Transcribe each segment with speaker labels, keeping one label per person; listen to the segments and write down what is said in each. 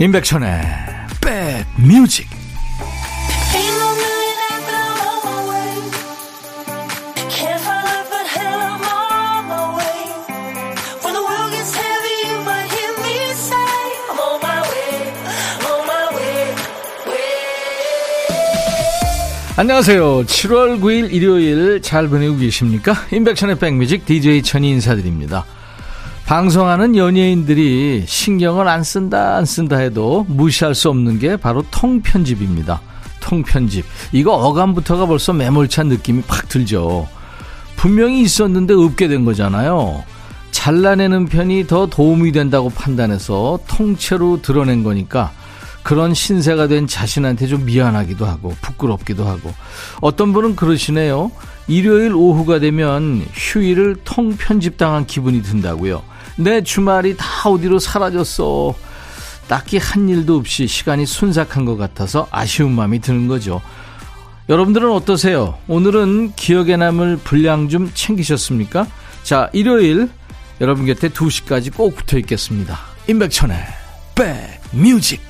Speaker 1: 임백천의 백뮤직 안녕하세요. 7월 9일 일요일 잘 보내고 계십니까? 임백천의 백뮤직 DJ 천이 인사드립니다. 방송하는 연예인들이 신경을 안 쓴다 안 쓴다 해도 무시할 수 없는 게 바로 통편집입니다. 통편집. 이거 어감부터가 벌써 매몰찬 느낌이 팍 들죠. 분명히 있었는데 없게 된 거잖아요. 잘라내는 편이 더 도움이 된다고 판단해서 통째로 드러낸 거니까 그런 신세가 된 자신한테 좀 미안하기도 하고 부끄럽기도 하고 어떤 분은 그러시네요. 일요일 오후가 되면 휴일을 통편집당한 기분이 든다고요. 내 주말이 다 어디로 사라졌어. 딱히 한 일도 없이 시간이 순삭한 것 같아서 아쉬운 마음이 드는 거죠. 여러분들은 어떠세요? 오늘은 기억에 남을 분량 좀 챙기셨습니까? 자, 일요일 여러분 곁에 2시까지 꼭 붙어 있겠습니다. 임백천의 백뮤직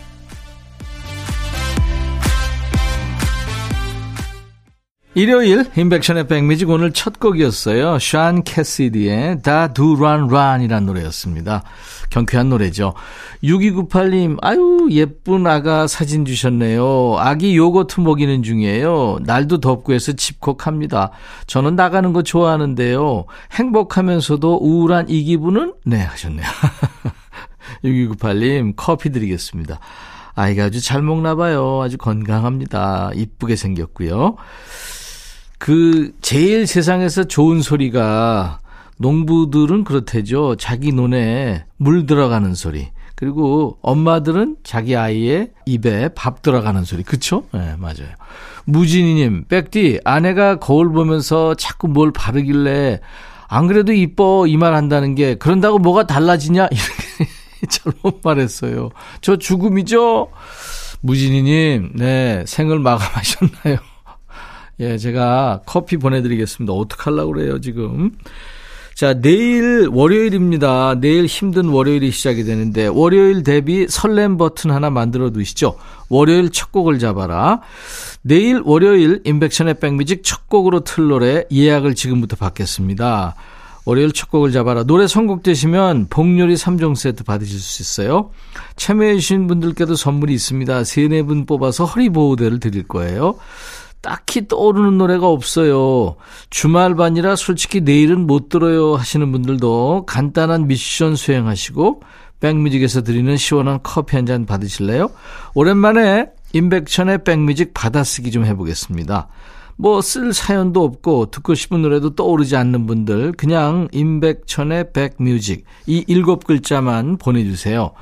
Speaker 1: 일요일 인백션의 백뮤직 오늘 첫 곡이었어요. 샤안 캐시디의 Do Run Run이란 노래였습니다. 경쾌한 노래죠. 6298님, 아유 예쁜 아가 사진 주셨네요. 아기 요거트 먹이는 중이에요. 날도 덥고 해서 집콕합니다. 저는 나가는 거 좋아하는데요. 행복하면서도 우울한 이 기분은? 네 하셨네요. 6298님 커피 드리겠습니다. 아이가 아주 잘 먹나 봐요. 아주 건강합니다. 이쁘게 생겼고요. 그 제일 세상에서 좋은 소리가 농부들은 그렇대죠. 자기 눈에 물 들어가는 소리. 그리고 엄마들은 자기 아이의 입에 밥 들어가는 소리. 그쵸? 예, 네, 맞아요. 무진이님, 백디, 아내가 거울 보면서 자꾸 뭘 바르길래, 안 그래도 이뻐, 이 말 한다는 게, 그런다고 뭐가 달라지냐? 이렇게 잘못 말했어요. 저 죽음이죠? 무진이님, 네, 생을 마감하셨나요? 예, 제가 커피 보내드리겠습니다. 어떡하려고 그래요, 지금. 자, 내일 월요일입니다. 내일 힘든 월요일이 시작이 되는데, 월요일 대비 설렘 버튼 하나 만들어 두시죠. 월요일 첫 곡을 잡아라. 내일 월요일 인백션의 백뮤직 첫 곡으로 틀 노래 예약을 지금부터 받겠습니다. 월요일 첫 곡을 잡아라. 노래 선곡되시면 복요리 3종 세트 받으실 수 있어요. 참여해주신 분들께도 선물이 있습니다. 3, 4분 뽑아서 허리보호대를 드릴 거예요. 딱히 떠오르는 노래가 없어요. 주말반이라 솔직히 내일은 못 들어요 하시는 분들도 간단한 미션 수행하시고 백뮤직에서 드리는 시원한 커피 한 잔 받으실래요? 오랜만에 임백천의 백뮤직 받아쓰기 좀 해보겠습니다. 뭐 쓸 사연도 없고 듣고 싶은 노래도 떠오르지 않는 분들 그냥 임백천의 백뮤직 이 일곱 글자만 보내주세요.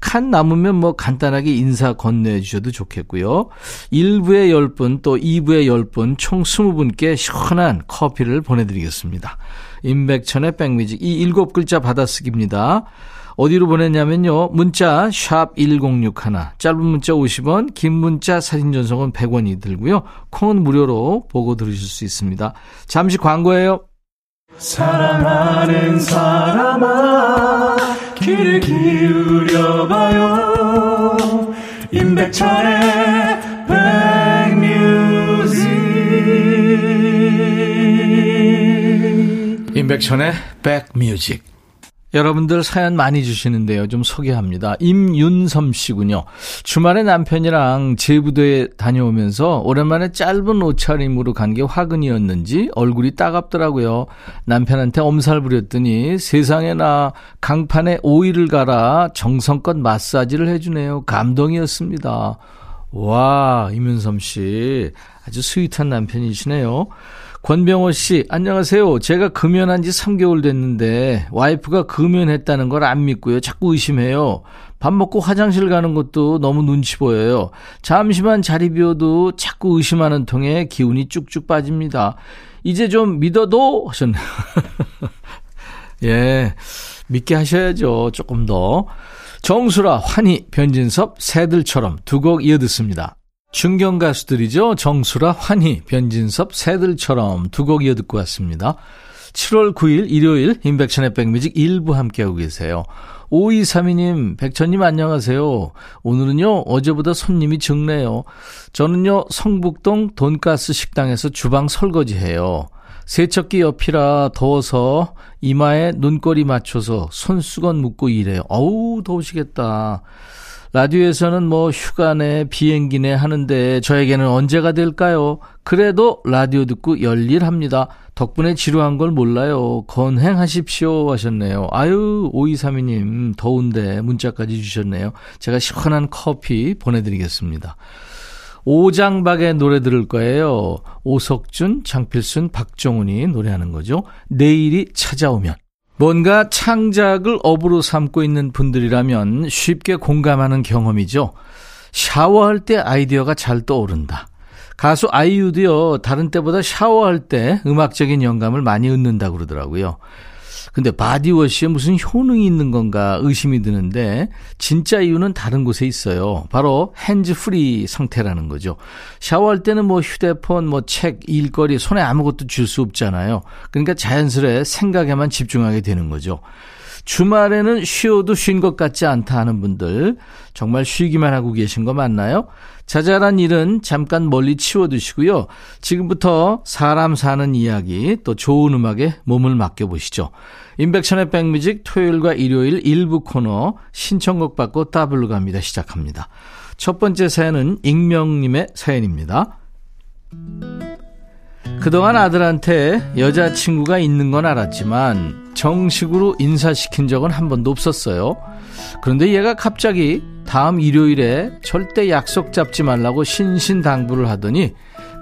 Speaker 1: 칸 남으면 뭐 간단하게 인사 건네해 주셔도 좋겠고요. 1부에 10분 또 2부에 10분 총 20분께 시원한 커피를 보내드리겠습니다. 임백천의 백뮤직 이 일곱 글자 받아쓰기입니다. 어디로 보냈냐면요. 문자 샵 1061, 짧은 문자 50원, 긴 문자 사진 전송은 100원이 들고요. 콩은 무료로 보고 들으실 수 있습니다. 잠시 광고예요. 사랑하는 사람아 귀를 기울여봐요. 임백천의 백뮤직. 임백천의 백뮤직 여러분들 사연 많이 주시는데요. 좀 소개합니다. 임윤섬 씨군요. 주말에 남편이랑 제부도에 다녀오면서 오랜만에 짧은 옷차림으로 간 게 화근이었는지 얼굴이 따갑더라고요. 남편한테 엄살 부렸더니 세상에나 강판에 오일을 갈아 정성껏 마사지를 해주네요. 감동이었습니다. 와, 임윤섬 씨. 아주 스윗한 남편이시네요. 권병호 씨, 안녕하세요. 제가 금연한 지 3개월 됐는데 와이프가 금연했다는 걸 안 믿고요. 자꾸 의심해요. 밥 먹고 화장실 가는 것도 너무 눈치 보여요. 잠시만 자리 비워도 자꾸 의심하는 통에 기운이 쭉쭉 빠집니다. 이제 좀 믿어도 하셨네요. 예. 믿게 하셔야죠. 조금 더. 정수라, 환희, 변진섭, 새들처럼 두 곡 이어듣습니다. 중견 가수들이죠. 정수라, 환희, 변진섭, 새들처럼 두 곡 이어 듣고 왔습니다. 7월 9일 일요일 인백션의 백뮤직 일부 함께하고 계세요. 5232님, 백천님 안녕하세요. 오늘은요, 어제보다 손님이 적네요. 저는요, 성북동 돈가스 식당에서 주방 설거지 해요. 세척기 옆이라 더워서 이마에 눈꼬리 맞춰서 손수건 묶고 일해요. 어우, 더우시겠다. 라디오에서는 뭐 휴가네, 비행기네 하는데 저에게는 언제가 될까요? 그래도 라디오 듣고 열일합니다. 덕분에 지루한 걸 몰라요. 건행하십시오 하셨네요. 아유, 5232님, 더운데 문자까지 주셨네요. 제가 시원한 커피 보내드리겠습니다. 오장박의 노래 들을 거예요. 오석준, 장필순, 박정훈이 노래하는 거죠. 내일이 찾아오면. 뭔가 창작을 업으로 삼고 있는 분들이라면 쉽게 공감하는 경험이죠. 샤워할 때 아이디어가 잘 떠오른다. 가수 아이유도요, 다른 때보다 샤워할 때 음악적인 영감을 많이 얻는다고 그러더라고요. 근데 바디워시에 무슨 효능이 있는 건가 의심이 드는데 진짜 이유는 다른 곳에 있어요. 바로 hands free 상태라는 거죠. 샤워할 때는 뭐 휴대폰, 뭐 책, 일거리 손에 아무것도 줄 수 없잖아요. 그러니까 자연스레 생각에만 집중하게 되는 거죠. 주말에는 쉬어도 쉰 것 같지 않다 하는 분들 정말 쉬기만 하고 계신 거 맞나요? 자잘한 일은 잠깐 멀리 치워두시고요. 지금부터 사람 사는 이야기 또 좋은 음악에 몸을 맡겨보시죠. 인백천의 백뮤직 토요일과 일요일 일부 코너 신청곡 받고 따블로 갑니다. 시작합니다. 첫 번째 사연은 익명님의 사연입니다. 그동안 아들한테 여자친구가 있는 건 알았지만 정식으로 인사시킨 적은 한 번도 없었어요. 그런데 얘가 갑자기 다음 일요일에 절대 약속 잡지 말라고 신신당부를 하더니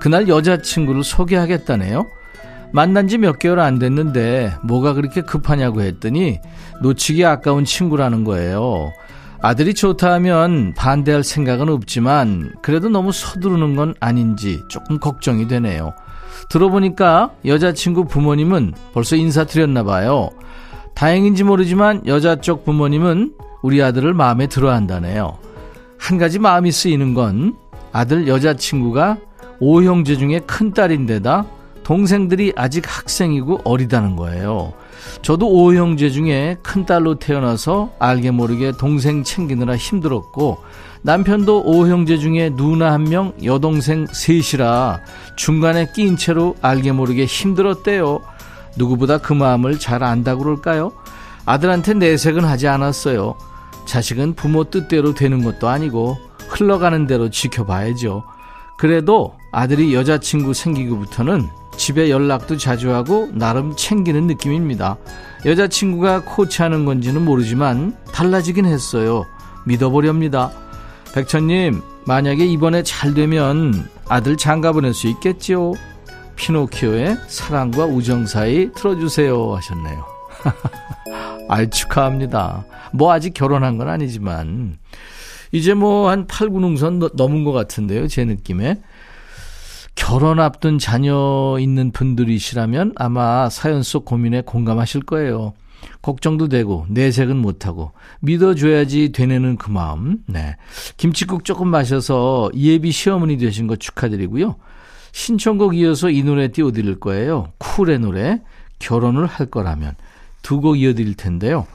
Speaker 1: 그날 여자친구를 소개하겠다네요. 만난 지 몇 개월 안 됐는데 뭐가 그렇게 급하냐고 했더니 놓치기 아까운 친구라는 거예요. 아들이 좋다 하면 반대할 생각은 없지만 그래도 너무 서두르는 건 아닌지 조금 걱정이 되네요. 들어보니까 여자친구 부모님은 벌써 인사드렸나 봐요. 다행인지 모르지만 여자 쪽 부모님은 우리 아들을 마음에 들어 한다네요. 한 가지 마음이 쓰이는 건 아들 여자친구가 오형제 중에 큰딸인데다 동생들이 아직 학생이고 어리다는 거예요. 저도 오형제 중에 큰딸로 태어나서 알게 모르게 동생 챙기느라 힘들었고 남편도 오형제 중에 누나 한 명, 여동생 셋이라 중간에 끼인 채로 알게 모르게 힘들었대요. 누구보다 그 마음을 잘 안다고 그럴까요? 아들한테 내색은 하지 않았어요. 자식은 부모 뜻대로 되는 것도 아니고 흘러가는 대로 지켜봐야죠. 그래도 아들이 여자친구 생기고부터는 집에 연락도 자주 하고 나름 챙기는 느낌입니다. 여자친구가 코치하는 건지는 모르지만 달라지긴 했어요. 믿어보렵니다. 백천님, 만약에 이번에 잘 되면 아들 장가 보낼 수 있겠지요? 피노키오의 사랑과 우정 사이 틀어주세요 하셨네요. 알 축하합니다. 뭐 아직 결혼한 건 아니지만 이제 뭐 한 8, 9능선 넘은 것 같은데요. 제 느낌에. 결혼 앞둔 자녀 있는 분들이시라면 아마 사연 속 고민에 공감하실 거예요. 걱정도 되고 내색은 못하고 믿어줘야지 되뇌는 그 마음. 네. 김치국 조금 마셔서 예비 시어머니 되신 거 축하드리고요. 신청곡 이어서 이 노래 띄워드릴 거예요. 쿨의 노래 결혼을 할 거라면 두 곡 이어드릴 텐데요.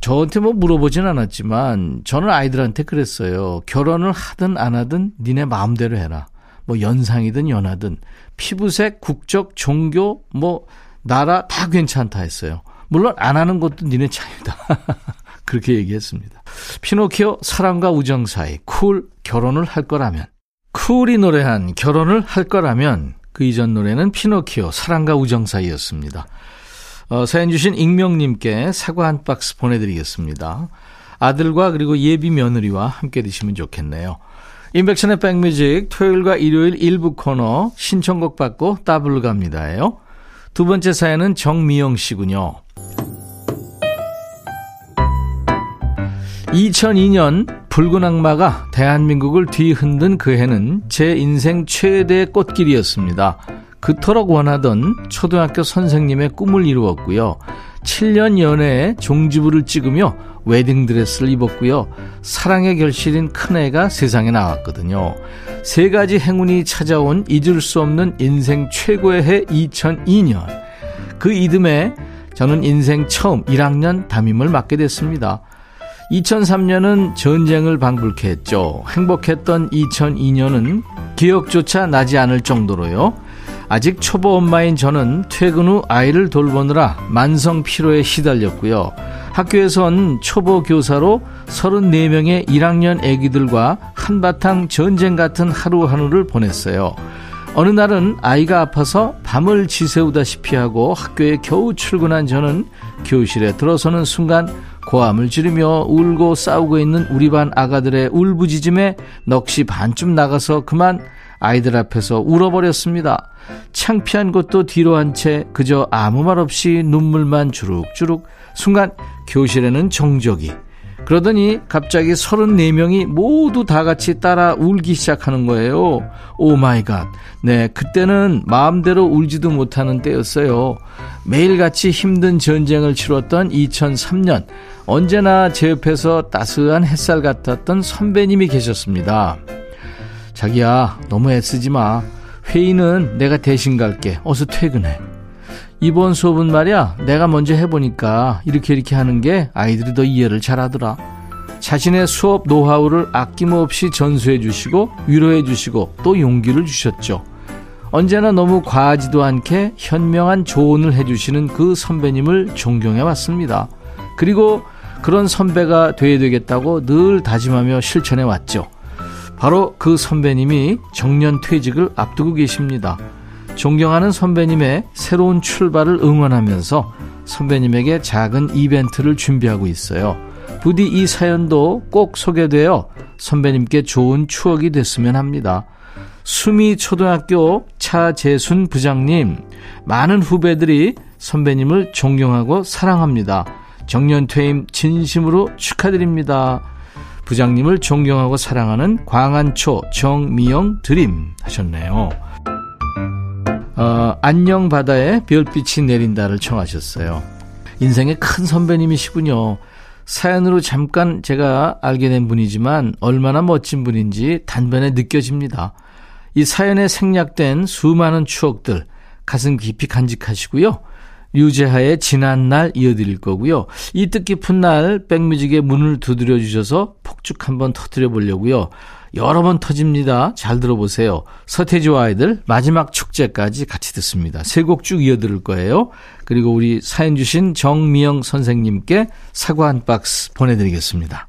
Speaker 1: 저한테 뭐 물어보진 않았지만 저는 아이들한테 그랬어요. 결혼을 하든 안 하든 니네 마음대로 해라. 뭐 연상이든 연하든 피부색, 국적, 종교, 뭐 나라 다 괜찮다 했어요. 물론 안 하는 것도 니네 차이다. 그렇게 얘기했습니다. 피노키오 사랑과 우정 사이 쿨 결혼을 할 거라면 쿨이 노래한 결혼을 할 거라면 그 이전 노래는 피노키오 사랑과 우정 사이였습니다. 어, 사연 주신 익명님께 사과 한 박스 보내드리겠습니다. 아들과 그리고 예비 며느리와 함께 드시면 좋겠네요. 임백천의 백뮤직 토요일과 일요일 1부 코너 신청곡 받고 따블로 갑니다예요. 두 번째 사연은 정미영 씨군요. 2002년 붉은 악마가 대한민국을 뒤흔든 그 해는 제 인생 최대의 꽃길이었습니다. 그토록 원하던 초등학교 선생님의 꿈을 이루었고요. 7년 연애에 종지부를 찍으며 웨딩드레스를 입었고요. 사랑의 결실인 큰애가 세상에 나왔거든요. 세 가지 행운이 찾아온 잊을 수 없는 인생 최고의 해 2002년. 그 이듬해 저는 인생 처음 1학년 담임을 맡게 됐습니다. 2003년은 전쟁을 방불케 했죠. 행복했던 2002년은 기억조차 나지 않을 정도로요. 아직 초보 엄마인 저는 퇴근 후 아이를 돌보느라 만성 피로에 시달렸고요. 학교에선 초보 교사로 34명의 1학년 애기들과 한바탕 전쟁 같은 하루하루를 보냈어요. 어느 날은 아이가 아파서 밤을 지새우다시피 하고 학교에 겨우 출근한 저는 교실에 들어서는 순간 고함을 지르며 울고 싸우고 있는 우리 반 아가들의 울부짖음에 넋이 반쯤 나가서 그만 아이들 앞에서 울어버렸습니다. 창피한 것도 뒤로 한 채 그저 아무 말 없이 눈물만 주룩주룩 순간 교실에는 정적이 그러더니 갑자기 34명이 모두 다 같이 따라 울기 시작하는 거예요. Oh my God. 네, 그때는 마음대로 울지도 못하는 때였어요. 매일같이 힘든 전쟁을 치렀던 2003년. 언제나 제 옆에서 따스한 햇살 같았던 선배님이 계셨습니다. 자기야, 너무 애쓰지 마. 회의는 내가 대신 갈게. 어서 퇴근해. 이번 수업은 말이야, 내가 먼저 해보니까 이렇게 이렇게 하는 게 아이들이 더 이해를 잘 하더라. 자신의 수업 노하우를 아낌없이 전수해 주시고, 위로해 주시고, 또 용기를 주셨죠. 언제나 너무 과하지도 않게 현명한 조언을 해주시는 그 선배님을 존경해 왔습니다. 그리고 그런 선배가 돼야 되겠다고 늘 다짐하며 실천해 왔죠. 바로 그 선배님이 정년 퇴직을 앞두고 계십니다. 존경하는 선배님의 새로운 출발을 응원하면서 선배님에게 작은 이벤트를 준비하고 있어요. 부디 이 사연도 꼭 소개되어 선배님께 좋은 추억이 됐으면 합니다. 수미 초등학교 차재순 부장님, 많은 후배들이 선배님을 존경하고 사랑합니다. 정년 퇴임 진심으로 축하드립니다. 부장님을 존경하고 사랑하는 광안초 정미영 드림 하셨네요. 어, 안녕 바다에 별빛이 내린다를 청하셨어요. 인생의 큰 선배님이시군요. 사연으로 잠깐 제가 알게 된 분이지만 얼마나 멋진 분인지 단번에 느껴집니다. 이 사연에 생략된 수많은 추억들 가슴 깊이 간직하시고요. 유재하의 지난 날 이어드릴 거고요. 이 뜻깊은 날 백뮤직의 문을 두드려 주셔서 폭죽 한번 터뜨려 보려고요. 여러 번 터집니다. 잘 들어보세요. 서태지와 아이들 마지막 축제까지 같이 듣습니다. 세 곡 쭉 이어들을 거예요. 그리고 우리 사연 주신 정미영 선생님께 사과 한 박스 보내드리겠습니다.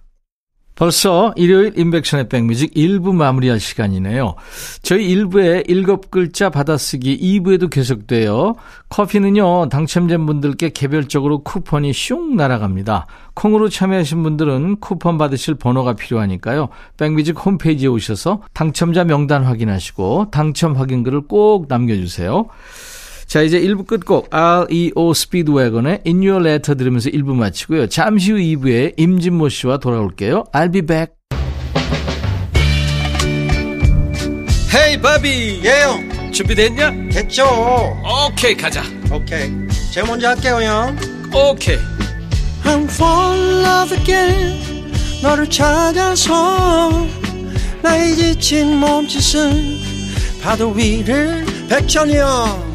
Speaker 1: 벌써 일요일 인백션의 백뮤직 1부 마무리할 시간이네요. 저희 1부에 일곱 글자 받아쓰기 2부에도 계속돼요. 커피는요, 당첨된 분들께 개별적으로 쿠폰이 슝 날아갑니다. 콩으로 참여하신 분들은 쿠폰 받으실 번호가 필요하니까요. 백뮤직 홈페이지에 오셔서 당첨자 명단 확인하시고 당첨 확인글을 꼭 남겨주세요. 자, 이제 1부 끝곡 REO 스피드웨건의 In Your Letter 들으면서 1부 마치고요. 잠시 후 2부에 임진모 씨와 돌아올게요. I'll be back.
Speaker 2: 헤이 바비
Speaker 3: 예영
Speaker 2: 준비됐냐?
Speaker 3: 됐죠
Speaker 2: 오케이 가자
Speaker 3: 오케이 제가 먼저 할게요 형
Speaker 2: 오케이
Speaker 3: I'm fall in love again 너를 찾아서 나의 지친 몸짓은 파도 위를 백천이 형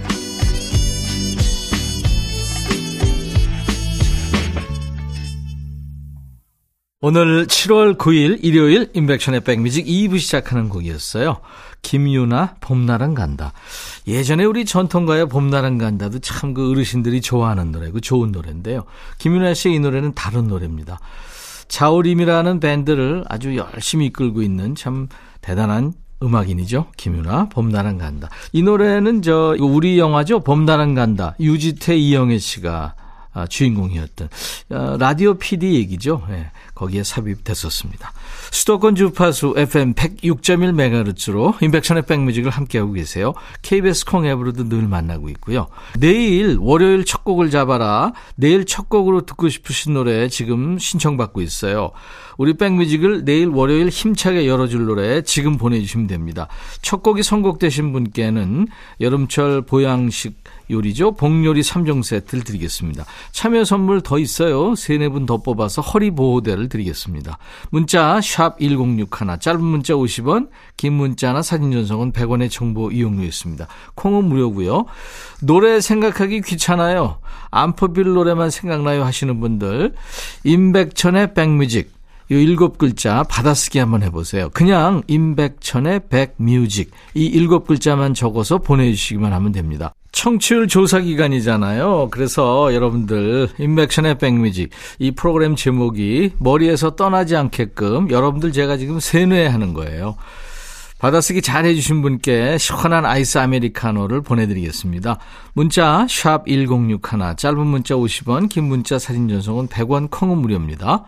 Speaker 1: 오늘 7월 9일 일요일 인백션의 백뮤직 2부 시작하는 곡이었어요. 김유나 봄날은 간다. 예전에 우리 전통가요 봄날은 간다도 참 그 어르신들이 좋아하는 노래고 좋은 노래인데요. 김유나 씨의 이 노래는 다른 노래입니다. 자우림이라는 밴드를 아주 열심히 이끌고 있는 참 대단한 음악인이죠. 김유나 봄날은 간다. 이 노래는 저 우리 영화죠. 봄날은 간다. 유지태 이영애 씨가 아, 주인공이었던 어, 라디오 PD 얘기죠. 예, 거기에 삽입됐었습니다. 수도권 주파수 FM 106.1MHz로 인백션의 백뮤직을 함께하고 계세요. KBS 콩 앱으로도 늘 만나고 있고요. 내일 월요일 첫 곡을 잡아라. 내일 첫 곡으로 듣고 싶으신 노래 지금 신청받고 있어요. 우리 백뮤직을 내일 월요일 힘차게 열어줄 노래 지금 보내주시면 됩니다. 첫 곡이 선곡되신 분께는 여름철 보양식 요리죠. 복요리 3종 세트를 드리겠습니다. 참여 선물 더 있어요. 세네 분 더 뽑아서 허리 보호대를 드리겠습니다. 문자 샵 1061, 짧은 문자 50원, 긴 문자나 사진 전송은 100원의 정보 이용료 있습니다. 콩은 무료고요. 노래 생각하기 귀찮아요. 안포빌 노래만 생각나요 하시는 분들 임백천의 백뮤직 이 일곱 글자 받아쓰기 한번 해보세요. 그냥 임백천의 백뮤직 이 일곱 글자만 적어서 보내주시기만 하면 됩니다. 청취율 조사 기간이잖아요. 그래서 여러분들 임백천의 백뮤직 이 프로그램 제목이 머리에서 떠나지 않게끔 여러분들 제가 지금 세뇌하는 거예요. 받아쓰기 잘 해주신 분께 시원한 아이스 아메리카노를 보내드리겠습니다. 문자 1061, 짧은 문자 50원, 긴 문자 사진 전송은 100원, 콩은 무료입니다.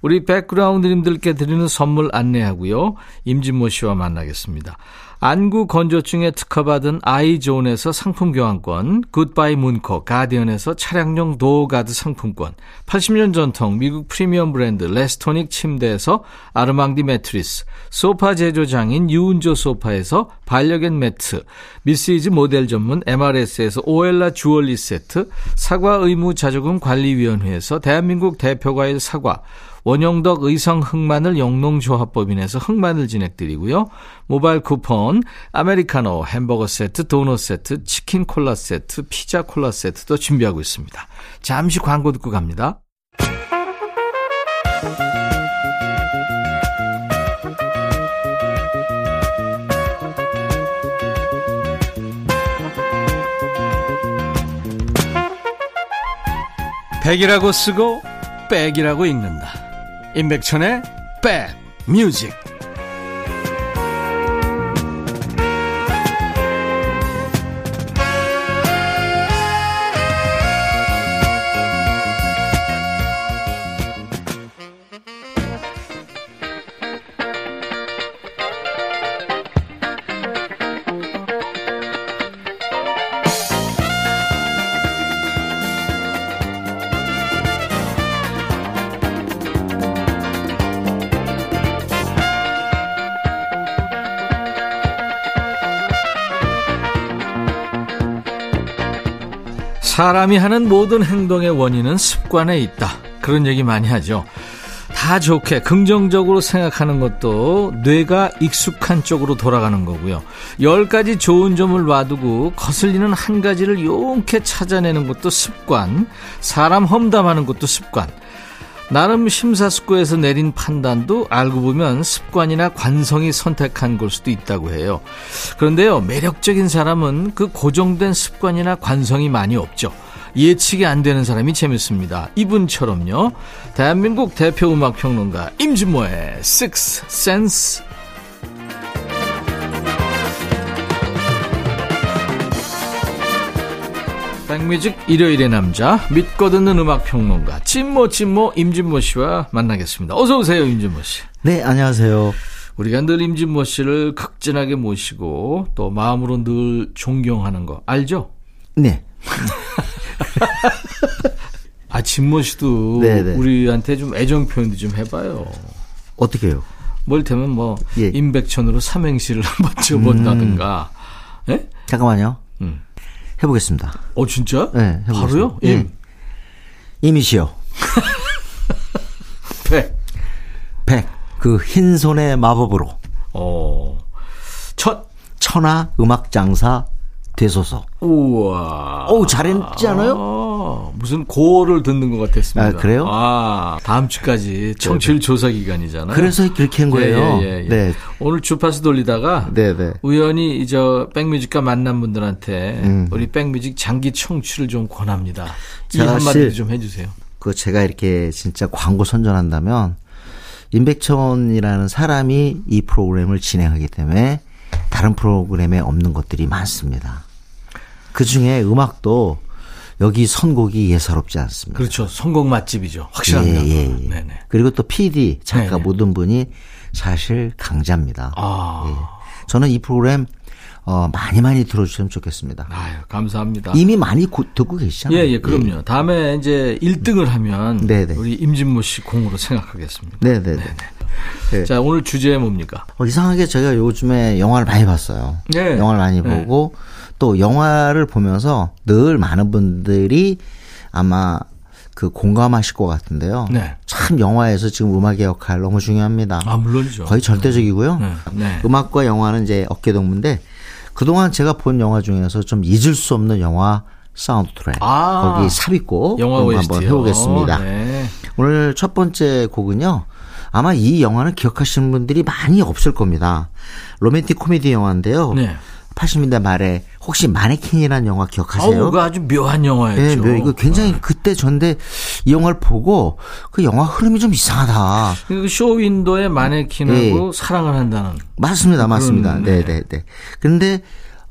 Speaker 1: 우리 백그라운드님들께 드리는 선물 안내하고요. 임진모 씨와 만나겠습니다. 안구 건조증에 특허받은 아이존에서 상품 교환권, 굿바이 문콕 가디언에서 차량용 도어가드 상품권, 80년 전통 미국 프리미엄 브랜드 레스토닉 침대에서 아르망디 매트리스, 소파 제조장인 유운조 소파에서 반려견 매트, 미스이즈 모델 전문 MRS에서 오엘라 주얼리 세트, 사과 의무 자조금 관리위원회에서 대한민국 대표과일 사과, 원용덕 의성 흑마늘 영농조합법인에서 흑마늘 진행드리고요. 모바일 쿠폰, 아메리카노, 햄버거 세트, 도넛 세트, 치킨 콜라 세트, 피자 콜라 세트도 준비하고 있습니다. 잠시 광고 듣고 갑니다. 백이라고 쓰고 백이라고 읽는다. 임백천의 백뮤직 사람이 하는 모든 행동의 원인은 습관에 있다. 그런 얘기 많이 하죠. 다 좋게 긍정적으로 생각하는 것도 뇌가 익숙한 쪽으로 돌아가는 거고요. 열 가지 좋은 점을 놔두고 거슬리는 한 가지를 용케 찾아내는 것도 습관. 사람 험담하는 것도 습관. 나름 심사숙고해서 내린 판단도 알고 보면 습관이나 관성이 선택한 걸 수도 있다고 해요. 그런데요, 매력적인 사람은 그 고정된 습관이나 관성이 많이 없죠. 예측이 안 되는 사람이 재밌습니다. 이분처럼요. 대한민국 대표 음악 평론가 임진모의 Six Sense 백뮤직 일요일의 남자 믿고 듣는 음악 평론가 찐모 찐모 임진모 씨와 만나겠습니다. 어서 오세요 임진모 씨.
Speaker 4: 네 안녕하세요.
Speaker 1: 우리가 늘 임진모 씨를 극진하게 모시고 또 마음으로 늘 존경하는 거 알죠?
Speaker 4: 네.
Speaker 1: 아 진모 씨도 네네. 우리한테 좀 애정 표현도 좀 해봐요.
Speaker 4: 어떻게요?
Speaker 1: 뭘 되면 뭐 예. 임백천으로 삼행시를 한번 지어본다든가.
Speaker 4: 음. 예? 잠깐만요. 음. 해보겠습니다.
Speaker 1: 어, 진짜?
Speaker 4: 네, 해보겠습니다.
Speaker 1: 바로요? 임. 음.
Speaker 4: 임이시여.
Speaker 1: 백.
Speaker 4: 백. 그 흰손의 마법으로.
Speaker 1: 어. 첫.
Speaker 4: 천하 음악 장사 되소서.
Speaker 1: 우와.
Speaker 4: 오, 잘했지 않아요? 아,
Speaker 1: 무슨 고를 듣는 것 같았습니다.
Speaker 4: 아, 그래요?
Speaker 1: 아, 다음 주까지 청취율 조사 기간이잖아요.
Speaker 4: 그래서 그렇게 한 거예요. 예, 예, 예. 네.
Speaker 1: 오늘 주파수 돌리다가
Speaker 4: 네, 네.
Speaker 1: 우연히 이제 백뮤직과 만난 분들한테 음. 우리 백뮤직 장기 청취를 좀 권합니다. 이 한마디 좀 해주세요.
Speaker 4: 그 제가 이렇게 진짜 광고 선전한다면 임백천이라는 사람이 이 프로그램을 진행하기 때문에 다른 프로그램에 없는 것들이 많습니다. 그 중에 음악도 여기 선곡이 예사롭지 않습니다.
Speaker 1: 그렇죠. 선곡 맛집이죠. 확실합니다. 예, 예, 예.
Speaker 4: 그리고 또 PD, 작가 네네. 모든 분이 사실 강자입니다. 아. 예. 저는 이 프로그램 어, 많이 많이 들어주시면 좋겠습니다.
Speaker 1: 아유, 감사합니다.
Speaker 4: 이미 많이 고, 듣고 계시잖아요.
Speaker 1: 예, 예, 그럼요. 예. 다음에 이제 1등을 하면 네네. 우리 임진모 씨 공으로 생각하겠습니다.
Speaker 4: 네네네. 네네.
Speaker 1: 네. 자, 오늘 주제 뭡니까?
Speaker 4: 어, 이상하게 제가 요즘에 영화를 많이 봤어요. 네. 영화를 많이 네. 보고 또 영화를 보면서 늘 많은 분들이 아마 그 공감하실 것 같은데요.
Speaker 1: 네.
Speaker 4: 참 영화에서 지금 음악의 역할 너무 중요합니다.
Speaker 1: 아, 물론이죠.
Speaker 4: 거의 절대적이고요.
Speaker 1: 네. 네.
Speaker 4: 음악과 영화는 이제 어깨동무인데 그동안 제가 본 영화 중에서 좀 잊을 수 없는 영화 사운드 트랙.
Speaker 1: 아.
Speaker 4: 거기 삽입곡. 한번 해보겠습니다.
Speaker 1: 네.
Speaker 4: 오늘 첫 번째 곡은요. 아마 이 영화는 기억하시는 분들이 많이 없을 겁니다. 로맨틱 코미디 영화인데요.
Speaker 1: 네.
Speaker 4: 80년대 말에 혹시 마네킹이라는 영화 기억하세요?
Speaker 1: 아우, 그 아주 묘한 영화였죠.
Speaker 4: 네, 묘- 이거 굉장히 그때 전데 이 영화를 보고 그 영화 흐름이 좀 이상하다.
Speaker 1: 그 쇼윈도의 마네킹하고 사랑을 한다는.
Speaker 4: 맞습니다, 맞습니다. 네,
Speaker 1: 네.
Speaker 4: 네, 네. 그런데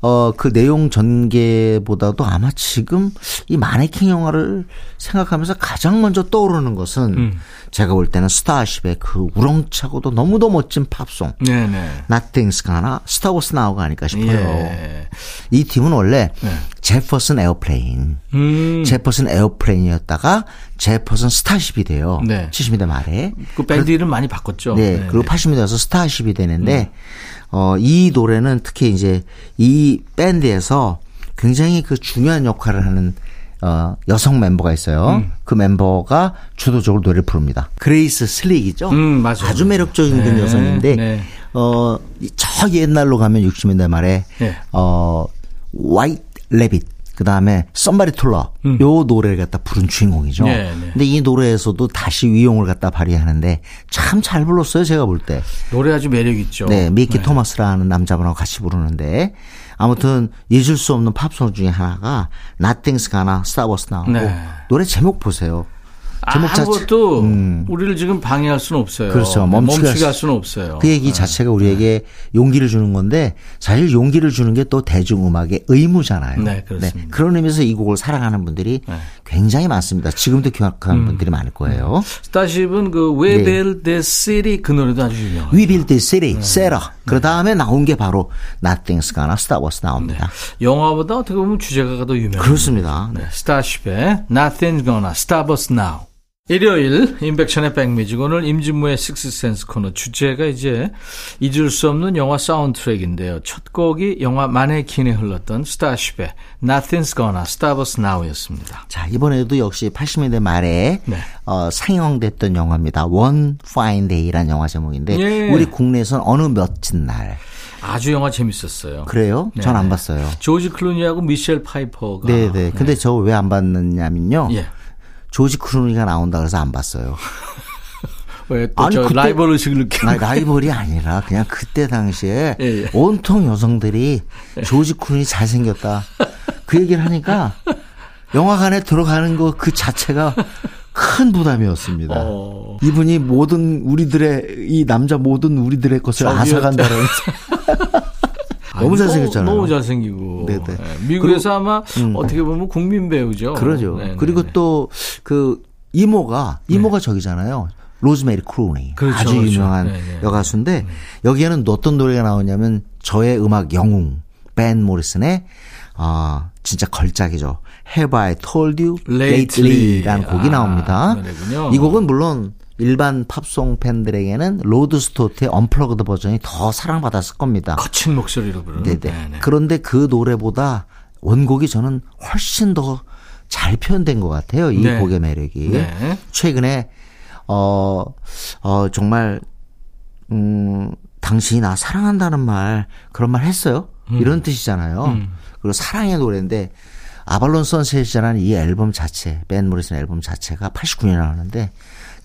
Speaker 4: 어, 그 내용 전개보다도 아마 지금 이 마네킹 영화를 생각하면서 가장 먼저 떠오르는 것은
Speaker 1: 음.
Speaker 4: 제가 볼 때는 스타쉽의 그 우렁차고도 너무도 멋진 팝송.
Speaker 1: 네네.
Speaker 4: Nothing's Gonna Stop Us Now가 아닐까 싶어요.
Speaker 1: 예.
Speaker 4: 이 팀은 원래
Speaker 1: 네.
Speaker 4: 제퍼슨 에어플레인.
Speaker 1: 음.
Speaker 4: 제퍼슨 에어플레인이었다가 제퍼슨 스타쉽이 돼요.
Speaker 1: 네.
Speaker 4: 70년대 말에.
Speaker 1: 그 밴드 이름 많이 바꿨죠.
Speaker 4: 네, 그리고 80년대에서 스타쉽이 되는데 어, 이 노래는 특히 이제 이 밴드에서 굉장히 그 중요한 역할을 하는 어, 여성 멤버가 있어요. 그 멤버가 주도적으로 노래를 부릅니다. 그레이스 슬릭이죠.
Speaker 1: 음, 맞아요.
Speaker 4: 아주 매력적인 그
Speaker 1: 네,
Speaker 4: 여성인데
Speaker 1: 네.
Speaker 4: 어, 이저 옛날로 가면 60년대 말에
Speaker 1: 네.
Speaker 4: 어, White Rabbit 그 다음에 Somebody to Love 요 노래를 갖다 부른 주인공이죠.
Speaker 1: 음. 네, 네.
Speaker 4: 근데 이 노래에서도 다시 위용을 갖다 발휘하는데 참 잘 불렀어요, 제가 볼 때.
Speaker 1: 노래 아주 매력 있죠.
Speaker 4: 네, 미키 토마스라는 남자분하고 같이 부르는데 아무튼 잊을 수 없는 팝송 중에 하나가 Nothing's Gonna Stop Us Now.
Speaker 1: 네.
Speaker 4: 노래 제목 보세요. 제목 자체-
Speaker 1: 아무것도
Speaker 4: 음.
Speaker 1: 우리를 지금 방해할 수는 없어요.
Speaker 4: 그렇죠.
Speaker 1: 네,
Speaker 4: 멈추게
Speaker 1: 멈추게
Speaker 4: 할 수-
Speaker 1: 수는 없어요.
Speaker 4: 그 얘기 자체가 우리에게 용기를 주는 건데 사실 용기를 주는 게 또 대중음악의 의무잖아요.
Speaker 1: 네, 그렇습니다.
Speaker 4: 그런 의미에서 이 곡을 사랑하는 분들이
Speaker 1: 네.
Speaker 4: 굉장히 많습니다. 지금도 기억하는
Speaker 1: 음.
Speaker 4: 분들이 많을 거예요.
Speaker 1: 스타쉽은 그 We Built This City 그 노래도 아주 유명해요.
Speaker 4: We Built This City,
Speaker 1: 네.
Speaker 4: Sarah. 그 다음에 나온 게 바로 Nothing's Gonna Stop Us 나옵니다.
Speaker 1: 영화보다 어떻게 보면 주제가가 더 유명해요.
Speaker 4: 그렇습니다. 네.
Speaker 1: 네, 스타쉽의 Nothing's Gonna Stop Us Now. 일요일 임백천의 백뮤직 오늘 임진모의 식스센스 코너 주제가 이제 잊을 수 없는 영화 사운드트랙인데요. 첫 곡이 영화 마네킹에 흘렀던 스타쉽의 Nothing's Gonna Stop Us Now였습니다.
Speaker 4: 자, 이번에도 역시 80년대 말에
Speaker 1: 네.
Speaker 4: 어, 상영됐던 영화입니다. One Fine Day라는 영화 제목인데
Speaker 1: 예.
Speaker 4: 우리 국내에선 어느 멋진 날.
Speaker 1: 아주 영화 재밌었어요.
Speaker 4: 그래요?
Speaker 1: 네,
Speaker 4: 전 안
Speaker 1: 네.
Speaker 4: 봤어요.
Speaker 1: 조지 클루니하고 미셸 파이퍼가
Speaker 4: 네, 네. 근데 저 왜 안 봤느냐면요.
Speaker 1: 예.
Speaker 4: 조지 크루니가 나온다 그래서 안 봤어요.
Speaker 1: 왜 또
Speaker 4: 아니,
Speaker 1: 저
Speaker 4: 그때-
Speaker 1: 라이벌 의식을 느끼는
Speaker 4: 아니, 라이벌이 아니라 그냥 그때 당시에
Speaker 1: 예, 예.
Speaker 4: 온통 여성들이 조지 크루니 잘생겼다. 그 얘기를 하니까 영화관에 들어가는 거 그 자체가 큰 부담이었습니다.
Speaker 1: 어.
Speaker 4: 이분이 모든 우리들의 이 남자 모든 우리들의 것을
Speaker 1: 저기요.
Speaker 4: 앗아간다는 너무
Speaker 1: 아니,
Speaker 4: 잘생겼잖아요.
Speaker 1: 너무 잘생기고.
Speaker 4: 네네.
Speaker 1: 예, 미국에서 아마 어떻게 보면 국민 배우죠.
Speaker 4: 그러죠.
Speaker 1: 네, 네,
Speaker 4: 그리고
Speaker 1: 네.
Speaker 4: 또그 이모가 이모가 저기잖아요. 로즈메리 크루니
Speaker 1: 그렇죠,
Speaker 4: 아주
Speaker 1: 그렇죠.
Speaker 4: 유명한
Speaker 1: 네, 네.
Speaker 4: 여가수인데 여기에는 어떤 노래가 나오냐면 저의 음악 영웅 밴 모리슨의 아 진짜 걸작이죠. Have I Told You
Speaker 1: Lately.
Speaker 4: Lately라는 곡이
Speaker 1: 아,
Speaker 4: 나옵니다.
Speaker 1: 노래군요.
Speaker 4: 이 곡은 물론 일반 팝송 팬들에게는 로드 스튜어트의 unplugged 버전이 더 사랑받았을 겁니다.
Speaker 1: 거친 목소리로 부르는.
Speaker 4: 네네.
Speaker 1: 네, 네.
Speaker 4: 그런데 그 노래보다 원곡이 저는 훨씬 더 잘 표현된 것 같아요. 이
Speaker 1: 네.
Speaker 4: 곡의 매력이.
Speaker 1: 네.
Speaker 4: 최근에, 어, 어, 정말, 음, 당신이 나 사랑한다는 말, 그런 말 했어요?
Speaker 1: 음.
Speaker 4: 이런 뜻이잖아요. 그리고 사랑의 노래인데, 아발론 선셋이라는 이 앨범 자체, 벤 모리슨 앨범 자체가 89년에 나왔는데,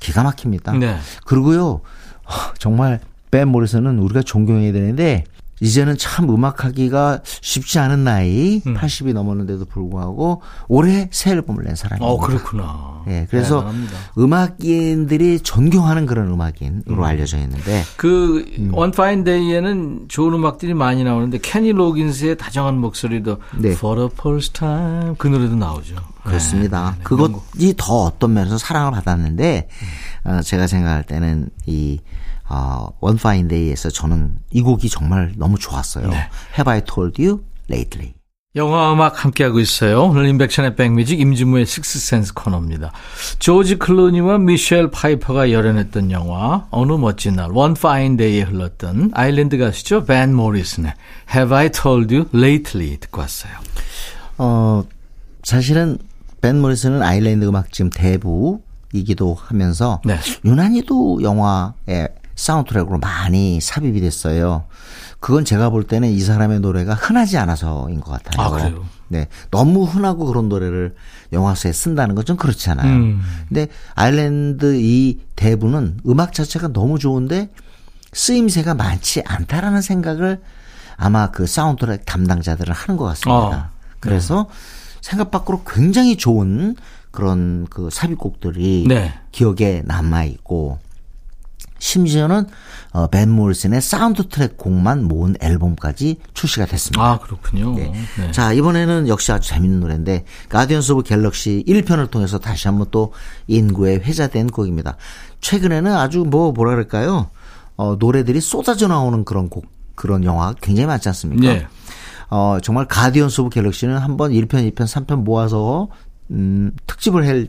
Speaker 4: 기가 막힙니다.
Speaker 1: 네.
Speaker 4: 그리고요, 어, 정말 벤 모리슨은 우리가 존경해야 되는데 이제는 참 음악하기가 쉽지 않은 나이,
Speaker 1: 음.
Speaker 4: 80이 넘었는데도 불구하고 올해 새 앨범을 낸 사람입니다.
Speaker 1: 어, 그렇구나.
Speaker 4: 예, 그래서
Speaker 1: 대단합니다.
Speaker 4: 음악인들이 존경하는 그런 음악인으로
Speaker 1: 음.
Speaker 4: 알려져 있는데
Speaker 1: 그,
Speaker 4: 음.
Speaker 1: 원 파인 데이에는 좋은 음악들이 많이 나오는데, 케니 로긴스의 다정한 목소리도,
Speaker 4: 네.
Speaker 1: For the first time, 그 노래도 나오죠.
Speaker 4: 그렇습니다.
Speaker 1: 네, 네, 명곡.
Speaker 4: 그것이 더 어떤 면에서 사랑을 받았는데 어, 제가 생각할 때는 이 어, One Fine Day에서 저는 이 곡이 정말 너무 좋았어요.
Speaker 1: 네.
Speaker 4: Have I told you lately?
Speaker 1: 영화 음악 함께하고 있어요. 오늘 임백천의 백뮤직 임진모의 식스센스 코너입니다. 조지 클루니와 미셸 파이퍼가 열연했던 영화 어느 멋진 날 One Fine Day에 흘렀던 아일랜드 가수죠. 밴 모리슨의 Have I Told You Lately 듣고 왔어요.
Speaker 4: 어, 사실은 밴 모리슨은 아일랜드 음악 지금 대부이기도 하면서
Speaker 1: 네.
Speaker 4: 유난히도 영화의 사운드트랙으로 많이 삽입이 됐어요. 그건 제가 볼 때는 이 사람의 노래가 흔하지 않아서인 것 같아요.
Speaker 1: 아, 그래요?
Speaker 4: 네. 너무 흔하고 그런 노래를 영화사에 쓴다는 건 좀 그렇잖아요.
Speaker 1: 음.
Speaker 4: 근데 아일랜드 이 대부는 음악 자체가 너무 좋은데 쓰임새가 많지 않다라는 생각을 아마 그 사운드트랙 담당자들은 하는 것 같습니다.
Speaker 1: 어.
Speaker 4: 그래서 생각 밖으로 굉장히 좋은 그런 그 삽입곡들이
Speaker 1: 네.
Speaker 4: 기억에 남아 있고 심지어는 어, 밴 모리슨의 사운드 트랙 곡만 모은 앨범까지 출시가 됐습니다.
Speaker 1: 아, 그렇군요.
Speaker 4: 네.
Speaker 1: 네.
Speaker 4: 자, 이번에는 역시 아주 재밌는 노래인데 Guardians of Galaxy 1편을 통해서 다시 한번 또 인구에 회자된 곡입니다. 최근에는 아주 뭐 뭐라 그럴까요? 어, 노래들이 쏟아져 나오는 그런 곡 그런 영화 굉장히 많지 않습니까?
Speaker 1: 네.
Speaker 4: 어, 정말 Guardians of Galaxy는 한번 1편, 2편, 3편 모아서 음, 특집을 해,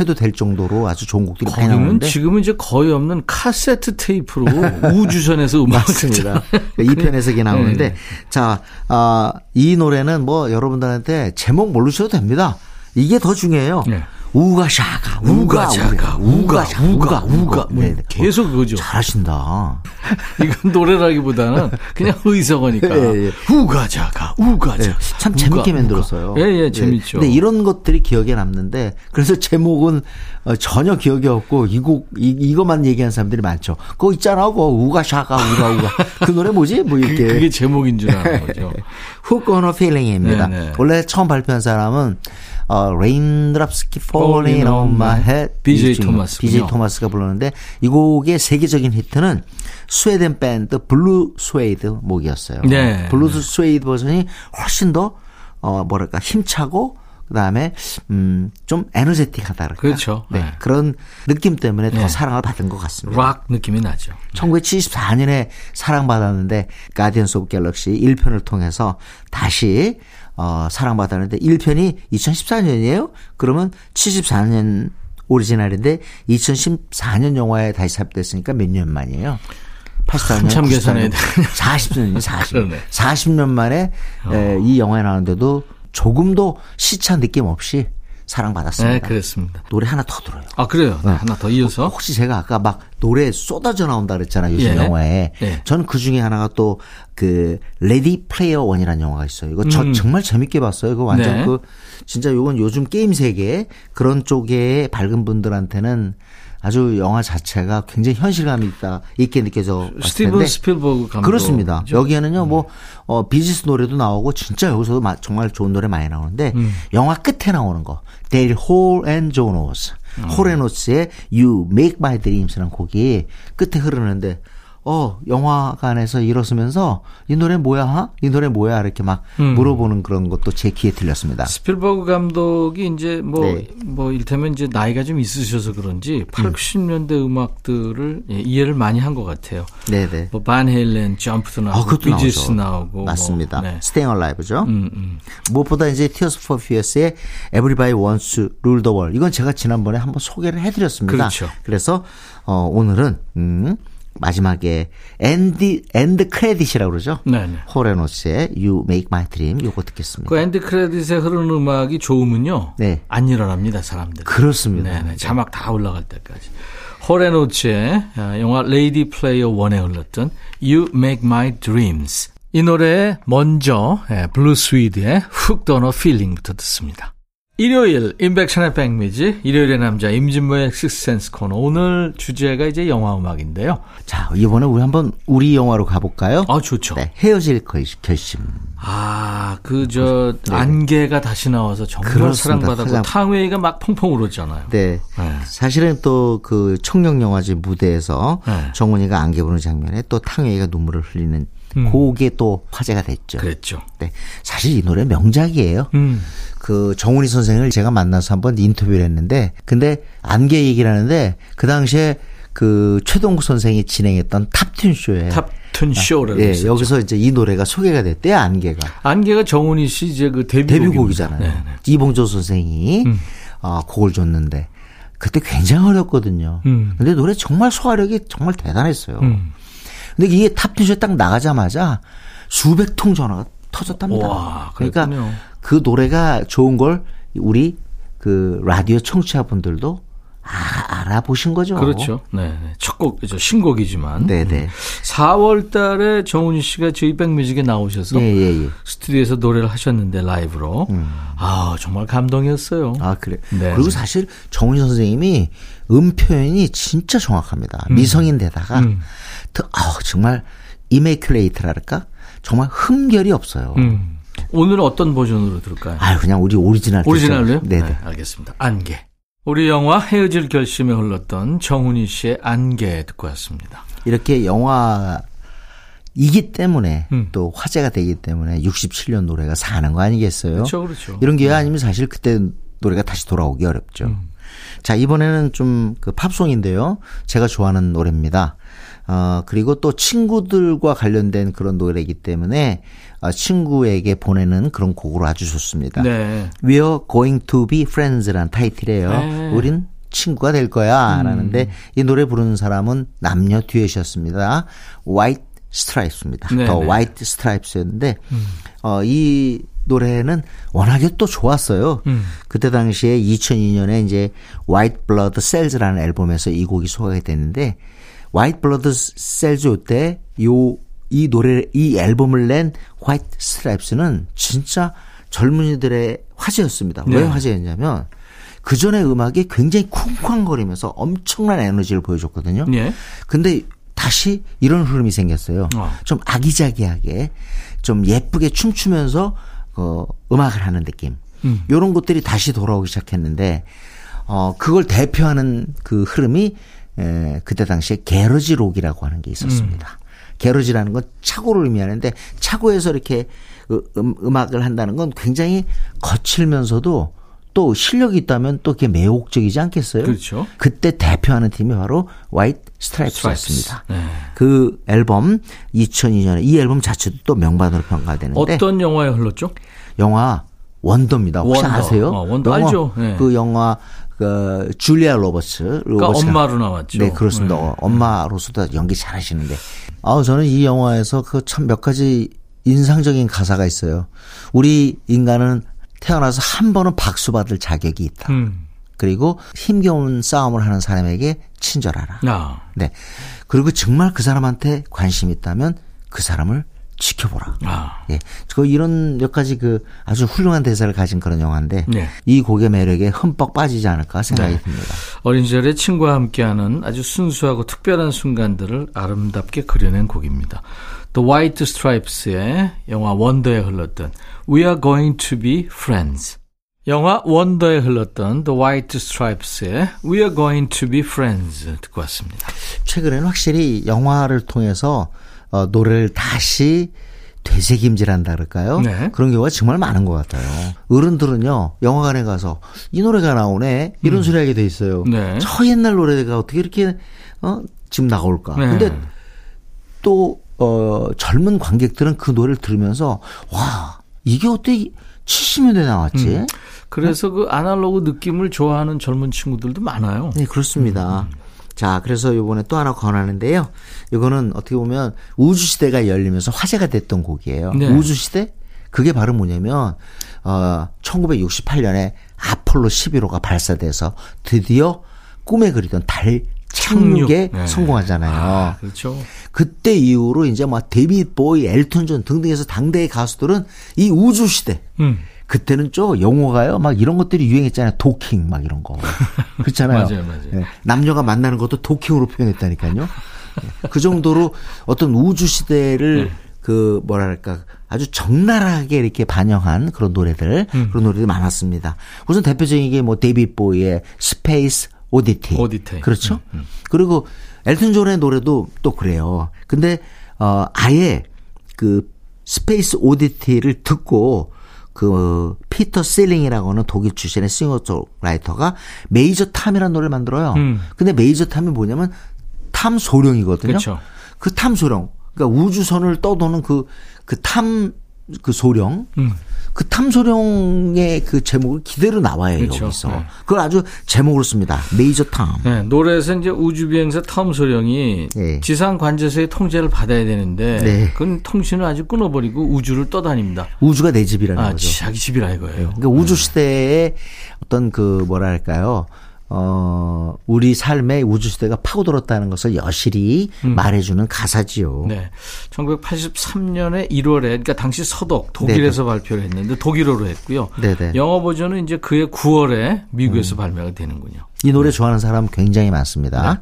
Speaker 4: 해도 될 정도로 아주 좋은 곡들이 많이 나오는데
Speaker 1: 지금은 이제 거의 없는 카세트 테이프로 우주선에서 음악을
Speaker 4: 맞습니다.
Speaker 1: 듣잖아요.
Speaker 4: 2편에서 이게 나오는데
Speaker 1: 네.
Speaker 4: 자, 아, 이 노래는 뭐 여러분들한테 제목 모르셔도 됩니다. 이게 더 중요해요.
Speaker 1: 네.
Speaker 4: 우가 샤가 우가
Speaker 1: 샤가,
Speaker 4: 우가 샤 우가 우가
Speaker 1: 뭐
Speaker 4: 네, 네.
Speaker 1: 계속 그거죠.
Speaker 4: 잘하신다.
Speaker 1: 이건 노래라기보다는 그냥 의성어니까.
Speaker 4: 예, 예.
Speaker 1: 우가자가, 우가자.
Speaker 4: 네, 참
Speaker 1: 우가,
Speaker 4: 재밌게. 만들었어요.
Speaker 1: 예, 예,
Speaker 4: 네.
Speaker 1: 재밌죠.
Speaker 4: 근데 이런 것들이 기억에 남는데 그래서 제목은 어, 전혀 기억이 없고 이곡 이, 이것만 얘기하는 사람들이 많죠. 그거 있잖아, 그거 우가 샤가 우가 우가 그 노래 뭐지? 뭐
Speaker 1: 그,
Speaker 4: 이렇게
Speaker 1: 그게 제목인 줄 아는 거죠. 네, 네.
Speaker 4: 원래 처음 발표한 사람은 어, Raindrops Keep Falling on My Head.
Speaker 1: BJ 토마스군요.
Speaker 4: BJ 토마스가 불렀는데 이 곡의 세계적인 히트는 스웨덴 밴드 블루 스웨이드 몫이었어요.
Speaker 1: 네.
Speaker 4: 블루 스웨이드 버전이 훨씬 더 어, 뭐랄까 힘차고 그다음에 음, 좀 에너제틱하다 그럴까?
Speaker 1: 그렇죠.
Speaker 4: 네.
Speaker 1: 네.
Speaker 4: 그런 느낌 때문에 더
Speaker 1: 네.
Speaker 4: 사랑을 받은 것 같습니다.
Speaker 1: 락 느낌이 나죠.
Speaker 4: 1974년에 사랑받았는데 Guardians of Galaxy 1편을 통해서 다시 어, 사랑받았는데 1편이 2014년이에요? 그러면 74년 오리지널인데 2014년 영화에 다시 삽입됐으니까 몇 년 만이에요? 84년,
Speaker 1: 한참 계산해야
Speaker 4: 40년이 40년.
Speaker 1: 그러네.
Speaker 4: 40년 만에 에, 이 영화에 나오는데도 조금도 시차 느낌 없이 사랑받았습니다.
Speaker 1: 네, 그랬습니다.
Speaker 4: 노래 하나 더 들어요.
Speaker 1: 아, 그래요. 네, 하나 더 이어서.
Speaker 4: 혹시 제가 아까 막 노래 쏟아져 나온다 그랬잖아요. 요즘
Speaker 1: 예.
Speaker 4: 영화에.
Speaker 1: 예.
Speaker 4: 저는 그 중에 하나가 또 그 Ready Player One이라는 영화가 있어요. 이거 저 정말 재밌게 봤어요. 이거 완전
Speaker 1: 음. 네.
Speaker 4: 그 진짜 요건 요즘 게임 세계 그런 쪽에 밝은 분들한테는 아주 영화 자체가 굉장히 현실감이 있다 있게 느껴져
Speaker 1: 스티븐 스필버그 감독.
Speaker 4: 그렇습니다. 여기에는요, 뭐, 어, 비지스 노래도 나오고, 진짜 여기서도 마- 정말 좋은 노래 많이 나오는데,
Speaker 1: 음.
Speaker 4: 영화 끝에 나오는 거, 대릴 홀 앤 존 오츠.
Speaker 1: 음.
Speaker 4: 홀 앤 오츠의 You Make My Dreams라는 곡이 끝에 흐르는데, 어, 영화관에서 일어서면서, 이 노래 뭐야? 이 노래 뭐야? 이렇게 막
Speaker 1: 음.
Speaker 4: 물어보는 그런 것도 제 귀에 들렸습니다.
Speaker 1: 스필버그 감독이 이제 뭐,
Speaker 4: 네.
Speaker 1: 뭐, 일테면 이제 나이가 좀 있으셔서 그런지 80년대 음악들을 예, 이해를 많이 한 것 같아요.
Speaker 4: 네네.
Speaker 1: 뭐, 반 헤일렌, Jump도 나오고,
Speaker 4: 아, 그것도
Speaker 1: 비지스. 나오고.
Speaker 4: 맞습니다.
Speaker 1: 뭐, 네.
Speaker 4: Staying Alive죠.
Speaker 1: 음, 음.
Speaker 4: 무엇보다 이제 Tears for Fears의 Everybody Wants to Rule the World. 이건 제가 지난번에 한번 소개를 해드렸습니다.
Speaker 1: 그렇죠.
Speaker 4: 그래서 어, 오늘은 음, 마지막에 엔디 end credit이라고 그러죠.
Speaker 1: 네네.
Speaker 4: 홀 앤 오츠의 You Make My Dream 요거 듣겠습니다.
Speaker 1: 그 end credit에 흐르는 음악이 좋으면요.
Speaker 4: 네.
Speaker 1: 안 일어납니다, 사람들.
Speaker 4: 그렇습니다.
Speaker 1: 네네. 자막 다 올라갈 때까지. 홀 앤 오츠의 아, 영화 Ready Player One에 흘렀던 You Make My Dreams. 이 노래 먼저 예, 블루 스웨이드의 Hooked on a Feeling부터 듣습니다. 일요일 임백천의 백뮤직 일요일의 남자 임진모의 식스센스 코너 오늘 주제가 이제 영화 음악인데요.
Speaker 4: 자 이번에 우리 한번 우리 영화로 가볼까요?
Speaker 1: 아 좋죠.
Speaker 4: 네, 헤어질 결- 결심.
Speaker 1: 아그 저 안개가 다시 나와서 정말
Speaker 4: 네. 그렇습니다.
Speaker 1: 사랑받았고
Speaker 4: 가장-
Speaker 1: 탕웨이가 막 펑펑 울었잖아요.
Speaker 4: 네.
Speaker 1: 네.
Speaker 4: 사실은 또 그 청룡 영화제 무대에서
Speaker 1: 네.
Speaker 4: 정훈이가 안개 부는 장면에 또 탕웨이가 눈물을 흘리는
Speaker 1: 음.
Speaker 4: 그게 또 화제가 됐죠.
Speaker 1: 그랬죠.
Speaker 4: 네. 사실 이 노래 명작이에요.
Speaker 1: 음.
Speaker 4: 그 정훈이 선생을 제가 만나서 한번 인터뷰를 했는데 근데 안개 얘기를 하는데 그 당시에 그 최동국 선생이 진행했던 탑튠 쇼에
Speaker 1: Top Tune 쇼를
Speaker 4: 예,
Speaker 1: 했었죠.
Speaker 4: 여기서 이제 이 노래가 소개가 됐대요, 안개가.
Speaker 1: 안개가 정훈이 씨 이제 그 데뷔
Speaker 4: 데뷔곡이잖아요.
Speaker 1: 네, 네.
Speaker 4: 이봉조 선생이 어, 곡을 줬는데 그때 굉장히 어렵거든요.
Speaker 1: 음.
Speaker 4: 근데 노래 정말 소화력이 정말 대단했어요.
Speaker 1: 음.
Speaker 4: 근데 이게 Top Tune 쇼 딱 나가자마자 수백 통 전화가 터졌답니다.
Speaker 1: 와,
Speaker 4: 그러니까.
Speaker 1: 그
Speaker 4: 노래가 좋은 걸 우리 그 라디오 청취자분들도 아, 알아보신 거죠.
Speaker 1: 그렇죠. 네, 네. 첫 곡이죠. 신곡이지만.
Speaker 4: 네네.
Speaker 1: 4월 달에 정훈이 씨가 저희 백뮤직에 나오셔서
Speaker 4: 예, 예, 예.
Speaker 1: 스튜디오에서 노래를 하셨는데 라이브로. 아, 정말 감동이었어요.
Speaker 4: 아, 그래.
Speaker 1: 네.
Speaker 4: 그리고 사실 정훈이 선생님이 음 표현이 진짜 정확합니다. 미성인데다가, 더, 아 정말 이메이클레이트랄까? 정말 흠결이 없어요.
Speaker 1: 음. 오늘은 어떤 버전으로 들을까요?
Speaker 4: 아 그냥 우리 오리지널.
Speaker 1: 오리지널로요?
Speaker 4: 네네.
Speaker 1: 네, 알겠습니다. 안개. 우리 영화 헤어질 결심에 흘렀던 정훈이 씨의 안개 듣고 왔습니다.
Speaker 4: 이렇게 영화이기 때문에
Speaker 1: 음.
Speaker 4: 또 화제가 되기 때문에 67년 노래가 사는 거 아니겠어요?
Speaker 1: 그렇죠, 그렇죠.
Speaker 4: 이런 기회 아니면 사실 그때 노래가 다시 돌아오기 어렵죠.
Speaker 1: 음.
Speaker 4: 자, 이번에는 좀 그 팝송인데요. 제가 좋아하는 노래입니다. 어, 그리고 또 친구들과 관련된 그런 노래이기 때문에 어, 친구에게 보내는 그런 곡으로 아주 좋습니다.
Speaker 1: 네.
Speaker 4: We're going to be friends란 타이틀이에요.
Speaker 1: 네.
Speaker 4: 우린 친구가 될 거야.
Speaker 1: 음.
Speaker 4: 라는데 이 노래 부르는 사람은 남녀 듀엣이었습니다. White Stripes입니다.
Speaker 1: 네,
Speaker 4: 더
Speaker 1: 네.
Speaker 4: White Stripes였는데 어, 이 노래는 워낙에 또 좋았어요.
Speaker 1: 음.
Speaker 4: 그때 당시에 2002년에 이제 White Blood Cells라는 앨범에서 이 곡이 소개가 됐는데 White Blood Cells 요때 요 이 노래 이 앨범을 낸 White Stripes는 진짜 젊은이들의 화제였습니다. 왜
Speaker 1: 네.
Speaker 4: 화제였냐면 그 전에 음악이 굉장히 쿵쾅거리면서 엄청난 에너지를 보여줬거든요.
Speaker 1: 예.
Speaker 4: 근데 다시 이런 흐름이 생겼어요.
Speaker 1: 어.
Speaker 4: 좀 아기자기하게 좀 예쁘게 춤추면서 어, 음악을 하는 느낌.
Speaker 1: 음.
Speaker 4: 이런 것들이 다시 돌아오기 시작했는데 어 그걸 대표하는 그 흐름이 에, 그때 당시에 게러지 록이라고 하는 게 있었습니다. 게러지라는 건 차고를 의미하는데 차고에서 이렇게 음, 음악을 한다는 건 굉장히 거칠면서도 또 실력이 있다면 또 그게 매혹적이지 않겠어요?
Speaker 1: 그렇죠.
Speaker 4: 그때 대표하는 팀이 바로 화이트 스트라이프스였습니다.
Speaker 1: 네.
Speaker 4: 그 앨범 2002년에 이 앨범 자체도 또 명반으로 평가되는데
Speaker 1: 어떤 영화에 흘렀죠?
Speaker 4: 영화 원더입니다. 혹시
Speaker 1: 원더.
Speaker 4: 아세요?
Speaker 1: 어, 원더
Speaker 4: 영화,
Speaker 1: 알죠. 네.
Speaker 4: 그 영화 그 줄리아 로버츠.
Speaker 1: 그러니까
Speaker 4: 로버츠가-
Speaker 1: 엄마로 나왔죠.
Speaker 4: 네, 그렇습니다.
Speaker 1: 네.
Speaker 4: 어, 엄마로서도 연기 잘하시는데. 아, 저는 이 영화에서 그 참 몇 가지 인상적인 가사가 있어요. 우리 인간은 태어나서 한 번은 박수 받을 자격이 있다.
Speaker 1: 음.
Speaker 4: 그리고 힘겨운 싸움을 하는 사람에게 친절하라.
Speaker 1: 아.
Speaker 4: 네. 그리고 정말 그 사람한테 관심 있다면 그 사람을 지켜보라.
Speaker 1: 아.
Speaker 4: 예. 그 이런 몇 가지 그 아주 훌륭한 대사를 가진 그런 영화인데
Speaker 1: 네.
Speaker 4: 이 곡의 매력에 흠뻑 빠지지 않을까 생각이
Speaker 1: 네.
Speaker 4: 듭니다.
Speaker 1: 어린 시절에 친구와 함께하는 아주 순수하고 특별한 순간들을 아름답게 그려낸 곡입니다. The White Stripes의 영화 원더에 흘렀던 We Are Going to Be Friends. 영화 원더에 흘렀던 The White Stripes의 We Are Going to Be Friends 듣고 왔습니다.
Speaker 4: 최근에는 확실히 영화를 통해서 어, 노래를 다시 되새김질한다 그럴까요?
Speaker 1: 네.
Speaker 4: 그런 경우가 정말 많은 것 같아요. 어른들은요 영화관에 가서 이 노래가 나오네 이런 소리 하게 돼 있어요.
Speaker 1: 네.
Speaker 4: 저 옛날 노래가 어떻게 이렇게 어 지금 나올까?
Speaker 1: 네.
Speaker 4: 근데 또 어, 젊은 관객들은 그 노래를 들으면서 와 이게 어떻게 70년대 나왔지?
Speaker 1: 음. 그래서 그 아날로그 느낌을 좋아하는 젊은 친구들도 많아요.
Speaker 4: 네, 그렇습니다. 자, 그래서 요번에 또 하나 권하는데요. 이거는 어떻게 보면 우주시대가 열리면서 화제가 됐던 곡이에요.
Speaker 1: 네.
Speaker 4: 우주시대? 그게 바로 뭐냐면, 어, 1968년에 아폴로 11호가 발사돼서 드디어 꿈에 그리던 달 착륙에
Speaker 1: 착륙. 네.
Speaker 4: 성공하잖아요.
Speaker 1: 아, 그렇죠.
Speaker 4: 그때 이후로 이제 막 데이비드 보위, 엘튼 존 등등해서 당대의 가수들은 이 우주시대,
Speaker 1: 음.
Speaker 4: 그때는 저 용어가요. 막 이런 것들이 유행했잖아요. 도킹 막 이런 거. 그렇잖아요.
Speaker 1: 맞아요, 맞아요.
Speaker 4: 예, 남녀가 만나는 것도 도킹으로 표현했다니까요. 예, 그 정도로 어떤 우주 시대를
Speaker 1: 네.
Speaker 4: 그 뭐랄까 아주 적나라하게 이렇게 반영한 그런 노래들
Speaker 1: 음.
Speaker 4: 그런 노래들이 많았습니다. 우선 대표적인 게 뭐 데이비드 보위의
Speaker 1: Space Oddity. Oddity.
Speaker 4: 그렇죠.
Speaker 1: 음,
Speaker 4: 그리고 엘튼 존의 노래도 또 그래요. 근데 어 아예 그 Space Oddity를 듣고 그 피터 실링이라고 하는 독일 출신의 싱어송라이터가 Major Tom이라는 노래를 만들어요.
Speaker 1: 음.
Speaker 4: 근데 Major Tom이 뭐냐면 탐 소령이거든요.
Speaker 1: 그렇죠.
Speaker 4: 그 탐소령. 그러니까 우주선을 떠도는 그, 그 탐, 그 소령.
Speaker 1: 음.
Speaker 4: 그 탐소령의 그 제목을 그대로 나와요,
Speaker 1: 그렇죠.
Speaker 4: 여기서.
Speaker 1: 네.
Speaker 4: 그걸 아주 제목으로 씁니다. Major Tom.
Speaker 1: 네, 노래에서 이제 우주비행사 톰 소령이
Speaker 4: 네.
Speaker 1: 지상 관제소의 통제를 받아야 되는데
Speaker 4: 네.
Speaker 1: 그건 통신을 아주 끊어버리고 우주를 떠다닙니다.
Speaker 4: 우주가 내 집이라는
Speaker 1: 아,
Speaker 4: 거죠.
Speaker 1: 자기 집이라 이거예요.
Speaker 4: 그러니까 우주 시대의 어떤 그 뭐랄까요. 어, 우리 삶의 우주 시대가 파고들었다는 것을 여실히 말해주는 가사지요.
Speaker 1: 음. 네. 1983년에 1월에 그러니까 당시 서독 독일에서 발표를 했는데 독일어로 했고요.
Speaker 4: 네네.
Speaker 1: 영어 버전은 이제 그해 9월에 미국에서 발매가 되는군요.
Speaker 4: 이 노래 좋아하는 사람 굉장히 많습니다.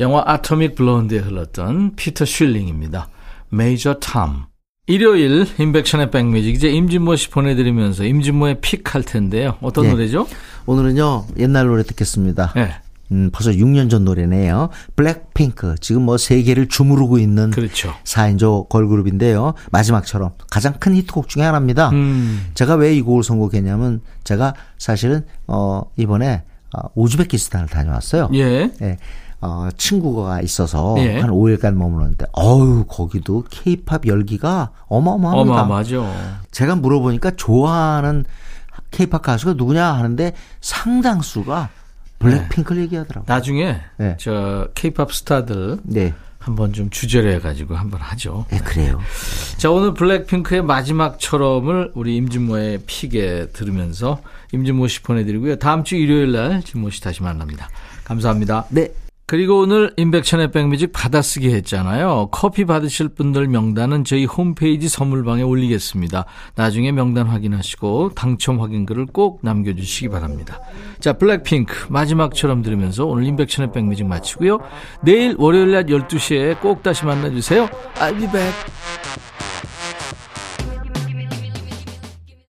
Speaker 1: 영화 아토믹 블론드에 흘렀던 피터 슐링입니다. Major Tom. 일요일 인백션의 백뮤직 이제 임진모 씨 보내드리면서 임진모의 pick 할 텐데요. 어떤
Speaker 4: 예.
Speaker 1: 노래죠?
Speaker 4: 오늘은요, 옛날 노래 듣겠습니다.
Speaker 1: 네.
Speaker 4: 음, 벌써 6년 전 노래네요. 블랙핑크. 지금 뭐 세계를 주무르고 있는
Speaker 1: 그렇죠.
Speaker 4: 4인조 걸그룹인데요. 마지막처럼 가장 큰 히트곡 중에 하나입니다.
Speaker 1: 음.
Speaker 4: 제가 왜 이 곡을 선곡했냐면 제가 사실은 어 이번에 어, 우즈베키스탄을 다녀왔어요.
Speaker 1: 예.
Speaker 4: 예. 어, 친구가 있어서
Speaker 1: 예.
Speaker 4: 한 5일간 머물렀는데 어유 거기도 케이팝 열기가 어마어마합니다.
Speaker 1: 어마어마하죠.
Speaker 4: 제가 물어보니까 좋아하는 케이팝 가수가 누구냐 하는데 상당수가 블랙핑크를 얘기하더라고요.
Speaker 1: 나중에
Speaker 4: 네.
Speaker 1: 저 케이팝 스타들
Speaker 4: 네.
Speaker 1: 한번 좀 주제로 해가지고 한번 하죠.
Speaker 4: 네, 그래요.
Speaker 1: 자, 오늘 블랙핑크의 마지막처럼을 우리 임진모의 픽에 들으면서 임진모 씨 보내드리고요. 다음 주 일요일 날 진모 씨 다시 만납니다. 감사합니다.
Speaker 4: 네.
Speaker 1: 그리고 오늘 인백천의 백뮤직 받아쓰기 했잖아요. 커피 받으실 분들 명단은 저희 홈페이지 선물방에 올리겠습니다. 나중에 명단 확인하시고 당첨 확인글을 꼭 남겨주시기 바랍니다. 자, 블랙핑크 마지막처럼 들으면서 오늘 인백천의 백뮤직 마치고요. 내일 월요일 낮 12시에 꼭 다시 만나주세요. I'll be back.